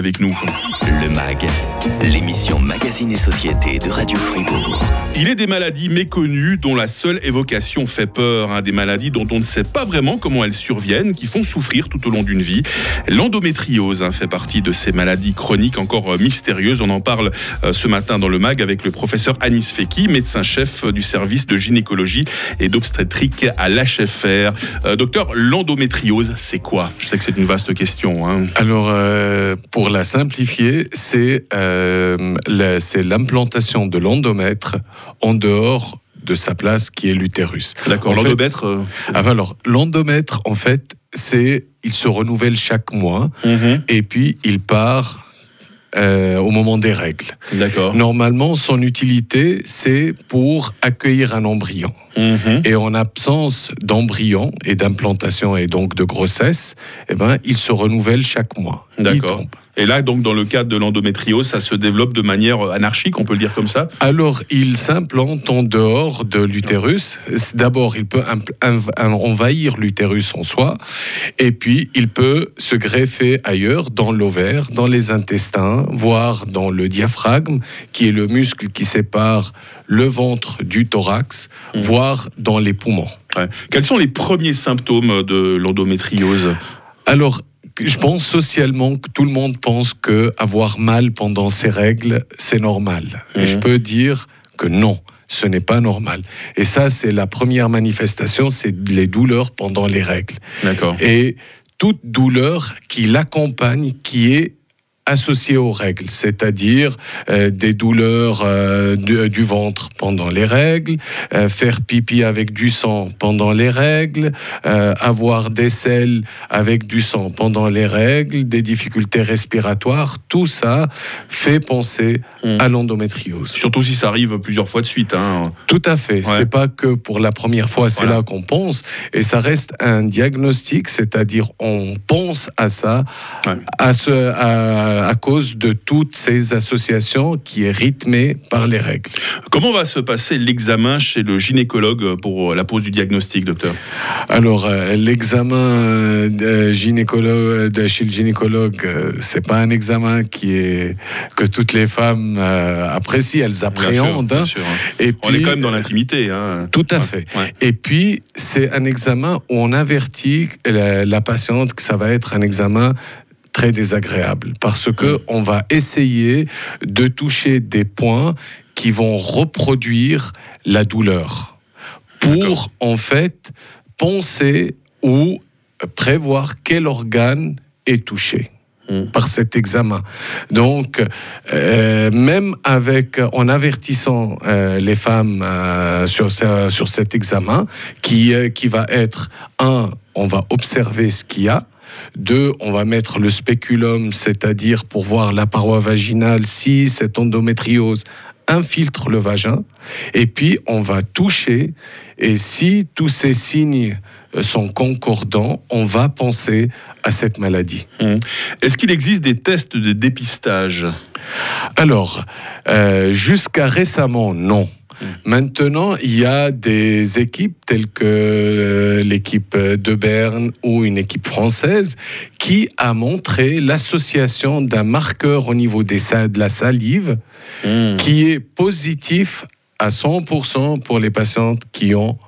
avec nous. Le MAG, l'émission Magazine et Société de Radio Fribourg. Il est des maladies méconnues dont la seule évocation fait peur, hein, des maladies dont on ne sait pas vraiment comment elles surviennent, qui font souffrir tout au long d'une vie. L'endométriose hein, fait partie de ces maladies chroniques encore euh, mystérieuses. On en parle euh, ce matin dans le MAG avec le professeur Anis Feki, médecin-chef du service de gynécologie et d'obstétrique à l'HFR. Euh, docteur, l'endométriose, c'est quoi? Je sais que c'est une vaste question. Hein. Alors, euh, pour la simplifier, c'est euh, c'est l'implantation de l'endomètre en dehors de sa place qui est l'utérus. D'accord, l'endomètre. euh, Ah, alors, l'endomètre, en fait, c'est il se renouvelle chaque mois Mhm, et puis il part euh, au moment des règles. D'accord. Normalement, son utilité, c'est pour accueillir un embryon. Mhm. Et en absence d'embryon et d'implantation et donc de grossesse, eh ben, il se renouvelle chaque mois. D'accord. Et là, donc, dans le cadre de l'endométriose, ça se développe de manière euh, anarchique, on peut le dire comme ça Alors, il s'implante en dehors de l'utérus. D'abord, il peut envahir l'utérus en soi, et puis il peut se greffer ailleurs, dans l'ovaire, dans les intestins, voire dans le diaphragme, qui est le muscle qui sépare le ventre du thorax, Mhm. voire dans les poumons. Ouais. Quels sont les premiers symptômes de l'endométriose? Alors, je pense socialement que tout le monde pense que avoir mal pendant ses règles, c'est normal. Mhm. Et je peux dire que non. Ce n'est pas normal. Et ça, c'est la première manifestation, c'est les douleurs pendant les règles. D'accord. Et toute douleur qui l'accompagne, qui est associée aux règles, c'est-à-dire euh, des douleurs euh, du, du ventre pendant les règles, euh, faire pipi avec du sang pendant les règles, euh, avoir des selles avec du sang pendant les règles, des difficultés respiratoires, tout ça fait penser Mm. à l'endométriose. Surtout si ça arrive plusieurs fois de suite. Hein. Tout à fait. Ouais. C'est pas que pour la première fois, c'est Voilà. là qu'on pense. Et ça reste un diagnostic, c'est-à-dire on pense à ça Ouais. à, ce, à, à cause de toutes ces associations qui est rythmée par les règles. Comment va se passer l'examen chez le gynécologue pour la pose du diagnostic, docteur? Alors, euh, l'examen euh, gynécologue, chez le gynécologue, euh, c'est pas un examen qui est que toutes les femmes euh, apprécient, elles Bien sûr, appréhendent. bien hein. sûr, hein. Et On est puis, quand même dans l'intimité. Hein. Tout à Ouais. fait. Ouais. Et puis, c'est un examen où on avertit la, la patiente que ça va être un examen très désagréable parce que on va essayer de toucher des points qui vont reproduire la douleur pour en fait penser ou prévoir quel organe est touché Mm. par cet examen. Donc, euh, même avec, en avertissant euh, les femmes euh, sur, sur cet examen, qui, qui va être, un, on va observer ce qu'il y a, deux, on va mettre le spéculum, c'est-à-dire pour voir la paroi vaginale, si cette endométriose infiltre le vagin, et puis on va toucher, et si tous ces signes euh, sont concordants, on va penser à cette maladie. Est-ce qu'il existe des tests de dépistage? Alors, euh, jusqu'à récemment, non. Maintenant, il y a des équipes telles que euh, l'équipe de Berne ou une équipe française qui a montré l'association d'un marqueur au niveau des, de la salive qui est positif à 100% pour les patientes qui ont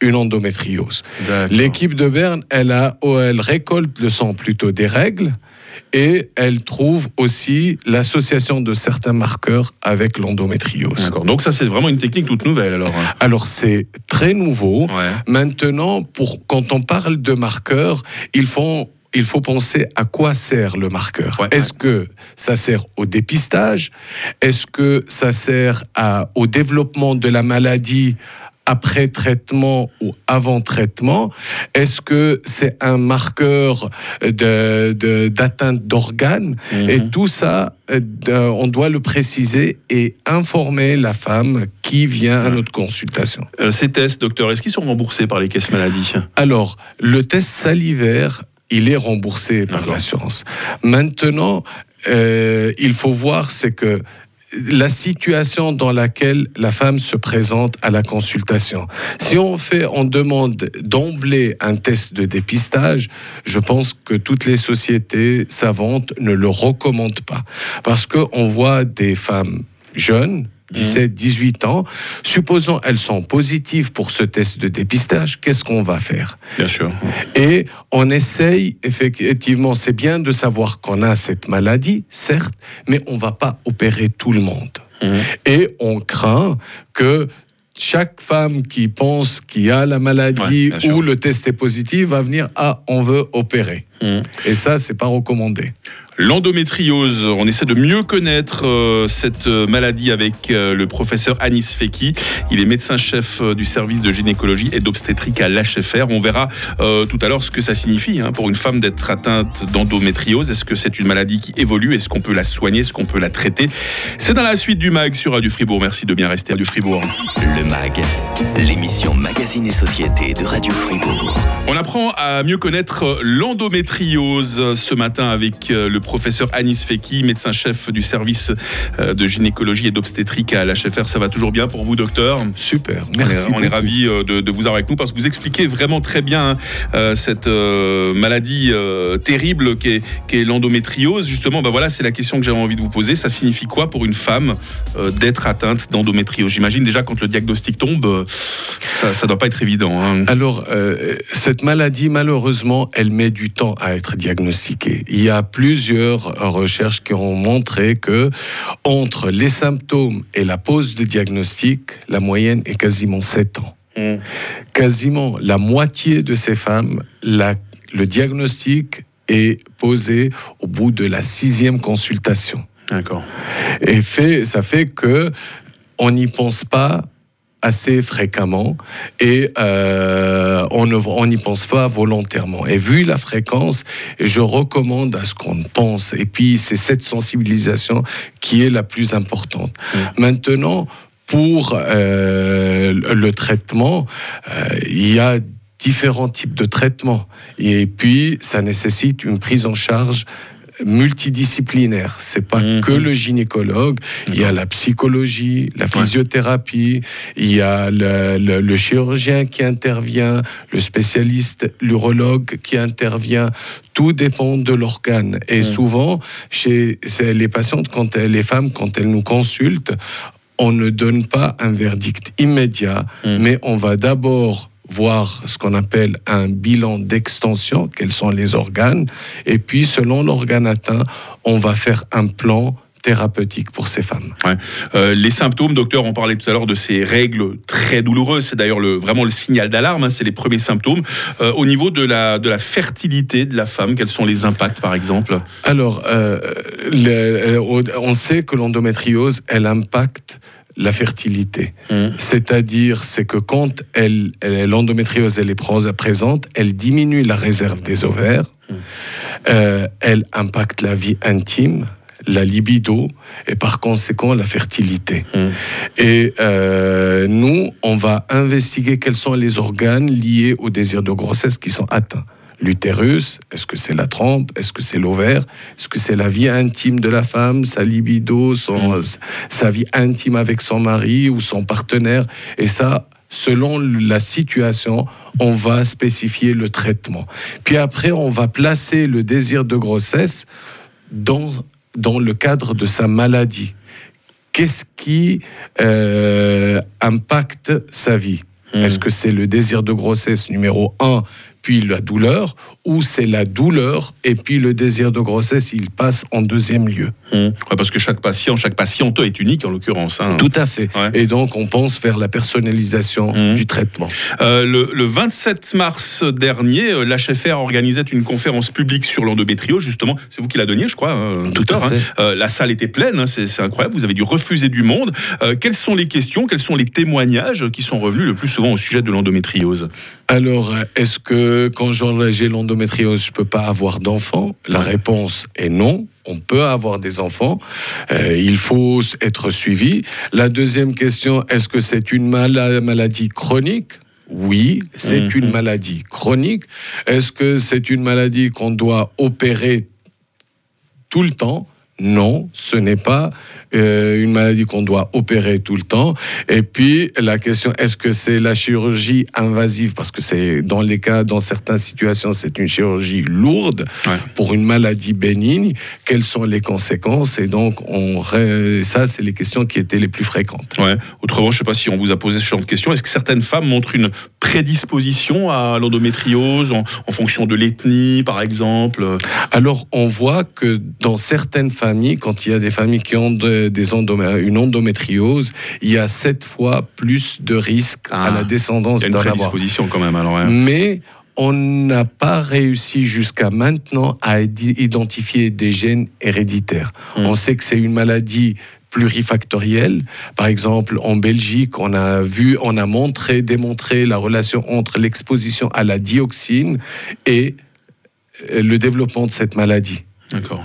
une endométriose. L'équipe de Berne, elle, a, oh, elle récolte le sang plutôt des règles et elle trouve aussi l'association de certains marqueurs avec l'endométriose. D'accord. Donc ça, c'est vraiment une technique toute nouvelle, alors. hein. Alors c'est très nouveau. Ouais. Maintenant, pour, quand on parle de marqueurs, il faut, il faut penser à quoi sert le marqueur. Ouais, Est-ce que ça sert au dépistage? Est-ce que ça sert à- au développement de la maladie après traitement ou avant traitement Est-ce que c'est un marqueur de- de- d'atteinte d'organes? Mhm. Et tout ça, euh, de- on doit le préciser et informer la femme qui vient à Ouais. notre consultation. Euh, ces tests, docteur, est-ce qu'ils sont remboursés par les caisses maladies? Alors, le test salivaire, il est remboursé par l'assurance. Maintenant, euh, il faut voir, c'est que la situation dans laquelle la femme se présente à la consultation. Si on fait, on demande d'emblée un test de dépistage, je pense que toutes les sociétés savantes ne le recommandent pas. Parce qu'on voit des femmes jeunes, 17, 18 ans. Supposons elles sont positives pour ce test de dépistage, qu'est-ce qu'on va faire? Bien sûr. Et on essaye, effectivement, c'est bien de savoir qu'on a cette maladie, certes, mais on va pas opérer tout le monde. Mhm. Et on craint que chaque femme qui pense qu'il a la maladie Ouais, ou le test est positif va venir ah on veut opérer Mhm. et ça c'est pas recommandé L'endométriose, on essaie de mieux connaître euh, cette euh, maladie avec euh, le professeur Anis Feki. Il est médecin-chef du service de gynécologie et d'obstétrique à l'HFR. On verra euh, tout à l'heure ce que ça signifie hein, pour une femme d'être atteinte d'endométriose. Est-ce que c'est une maladie qui évolue? Est-ce qu'on peut la soigner? Est-ce qu'on peut la traiter? C'est dans la suite du MAG sur Radio Fribourg. Merci de bien rester à Radio Fribourg. Le MAG, l'émission Magazine et Société de Radio Fribourg. On apprend à mieux connaître l'endométriose ce matin avec le professeur Anis Feki, médecin-chef du service euh, de gynécologie et d'obstétrique à l'HFR. Ça va toujours bien pour vous, docteur super on merci est, on est ravis euh, de, de vous avoir avec nous parce que vous expliquez vraiment très bien hein, euh, cette euh, maladie euh, terrible qu'est qu'est l'endométriose. Justement, bah voilà, c'est la question que j'avais envie de vous poser. Ça signifie quoi pour une femme euh, d'être atteinte d'endométriose? J'imagine déjà quand le diagnostic tombe, ça ne doit pas être évident. hein. Alors, cette maladie, malheureusement, elle met du temps à être diagnostiquée. Il y a plusieurs recherches qui ont montré que entre les symptômes et la pose de diagnostic, la moyenne est quasiment 7 ans. Mm. Quasiment la moitié de ces femmes, la- le diagnostic est posé au bout de la sixième consultation. D'accord. Et fait, ça fait que on n'y pense pas assez fréquemment et euh, on n'y pense pas volontairement. Et vu la fréquence, je recommande à ce qu'on pense. Et puis c'est cette sensibilisation qui est la plus importante. Maintenant, pour euh, le traitement, euh, il y a différents types de traitements. Et puis, ça nécessite une prise en charge multidisciplinaire. C'est pas Mhm. que le gynécologue. Il y a la psychologie, la physiothérapie, il y a le, le- le chirurgien qui intervient, le spécialiste, l'urologue qui intervient. Tout dépend de l'organe. Et souvent, chez les patientes, quand elles- les femmes, quand elles nous consultent, on ne donne pas un verdict immédiat, Mm. mais on va d'abord voir ce qu'on appelle un bilan d'extension, quels sont les organes, et puis selon l'organe atteint, on va faire un plan thérapeutique pour ces femmes. Ouais. Euh, les symptômes, docteur, on parlait tout à l'heure de ces règles très douloureuses. C'est d'ailleurs le, vraiment le signal d'alarme. hein, c'est les premiers symptômes. Euh, au niveau de la, de la fertilité de la femme, quels sont les impacts, par exemple? Alors, euh, le- euh, on sait que l'endométriose, elle impacte la fertilité. Mm. C'est-à-dire, c'est que quand elle, l'endométriose elle est présente, elle diminue la réserve des ovaires, euh, elle impacte la vie intime, la libido et par conséquent la fertilité. Et euh, nous, on va investiguer quels sont les organes liés au désir de grossesse qui sont atteints. L'utérus, est-ce que c'est la trompe, est-ce que c'est l'ovaire, est-ce que c'est la vie intime de la femme, sa libido, son, sa vie intime avec son mari ou son partenaire. Et ça, selon la situation, on va spécifier le traitement. Puis après, on va placer le désir de grossesse dans, dans le cadre de sa maladie. Qu'est-ce qui euh, impacte sa vie? Mm. Est-ce que c'est le désir de grossesse numéro un, puis la douleur, ou c'est la douleur et puis le désir de grossesse, il passe en deuxième lieu Mm. Ouais, parce que chaque patient, chaque patiente est unique en l'occurrence. hein. Tout à fait. Ouais. Et donc, on pense faire la personnalisation Mhm. du traitement. Euh, le, le 27 mars dernier, euh, l'HFR organisait une conférence publique sur l'endométriose. Justement, c'est vous qui la donniez, je crois, hein, Tout à fait. hein. Euh, la salle était pleine, hein, c'est c'est incroyable. Vous avez dû refuser du monde. Euh, quelles sont les questions, quels sont les témoignages qui sont revenus le plus souvent au sujet de l'endométriose? Alors, est-ce que quand j'ai l'endométriose, je peux pas avoir d'enfants La réponse est non. On peut avoir des enfants. Euh, il faut être suivi. La deuxième question, est-ce que c'est une mala- maladie chronique? Oui, c'est Mhm. une maladie chronique. Est-ce que c'est une maladie qu'on doit opérer tout le temps? Non, ce n'est pas euh, une maladie qu'on doit opérer tout le temps. Et puis la question, est-ce que c'est la chirurgie invasive? Parce que c'est dans les cas, dans certaines situations, c'est une chirurgie lourde pour une maladie bénigne. Quelles sont les conséquences? Et donc, on, ça, c'est les questions qui étaient les plus fréquentes. Ouais. Autrement, je ne sais pas si on vous a posé ce genre de questions. Est-ce que certaines femmes montrent une prédisposition à l'endométriose en, en fonction de l'ethnie, par exemple? Alors, on voit que dans certaines femmes quand il y a des familles qui ont des une endométriose, il y a sept fois plus de risques à la descendance d'en avoir. prédisposition quand même. Alors, Mais on n'a pas réussi jusqu'à maintenant à identifier des gènes héréditaires. Hmm. On sait que c'est une maladie plurifactorielle. Par exemple, en Belgique, on a vu, on a montré, démontré la relation entre l'exposition à la dioxine et le développement de cette maladie. D'accord.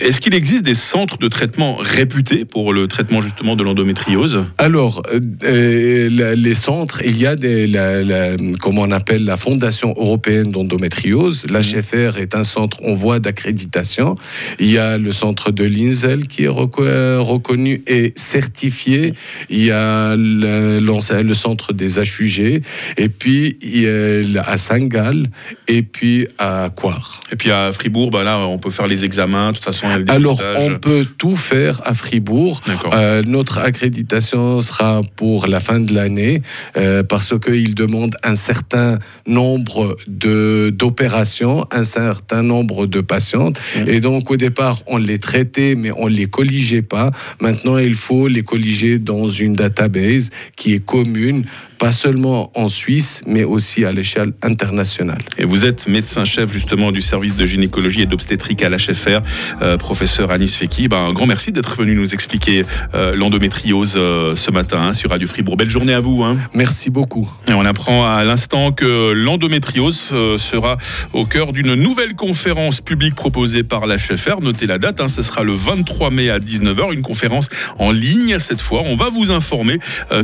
Est-ce qu'il existe des centres de traitement réputés pour le traitement justement de l'endométriose? Alors, euh, euh, les centres, il y a des, la, comment on appelle la Fondation européenne d'endométriose. L'HFR est un centre, on voit, d'accréditation. Il y a le centre de l'INSEL qui est reconnu et certifié. Il y a le, le centre des HUG. Et puis, il y a à Saint-Gall et puis à Coire. Et puis à Fribourg, bah là, on peut faire les examens, de toute façon, alors, on peut tout faire à Fribourg. Euh, notre accréditation sera pour la fin de l'année euh, parce qu'il demande un certain nombre d'opérations, un certain nombre de patientes. Mmh. Et donc, au départ, on les traitait, mais on ne les colligeait pas. Maintenant, il faut les colliger dans une database qui est commune pas seulement en Suisse, mais aussi à l'échelle internationale. Et vous êtes médecin-chef justement du service de gynécologie et d'obstétrique à l'HFR, euh, professeur Anis Feki. Ben, un grand merci d'être venu nous expliquer euh, l'endométriose euh, ce matin hein, sur Radio Fribourg. Belle journée à vous. Hein. Merci beaucoup. Et on apprend à l'instant que l'endométriose sera au cœur d'une nouvelle conférence publique proposée par l'HFR. Notez la date, hein, ce sera le 23 mai à 19h, une conférence en ligne cette fois. On va vous informer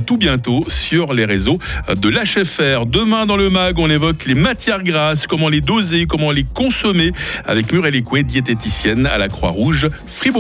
tout bientôt sur les réseaux de l'HFR. Demain dans le MAG, on évoque les matières grasses, comment les doser, comment les consommer avec Muriel Écoué, diététicienne à la Croix-Rouge Fribourg.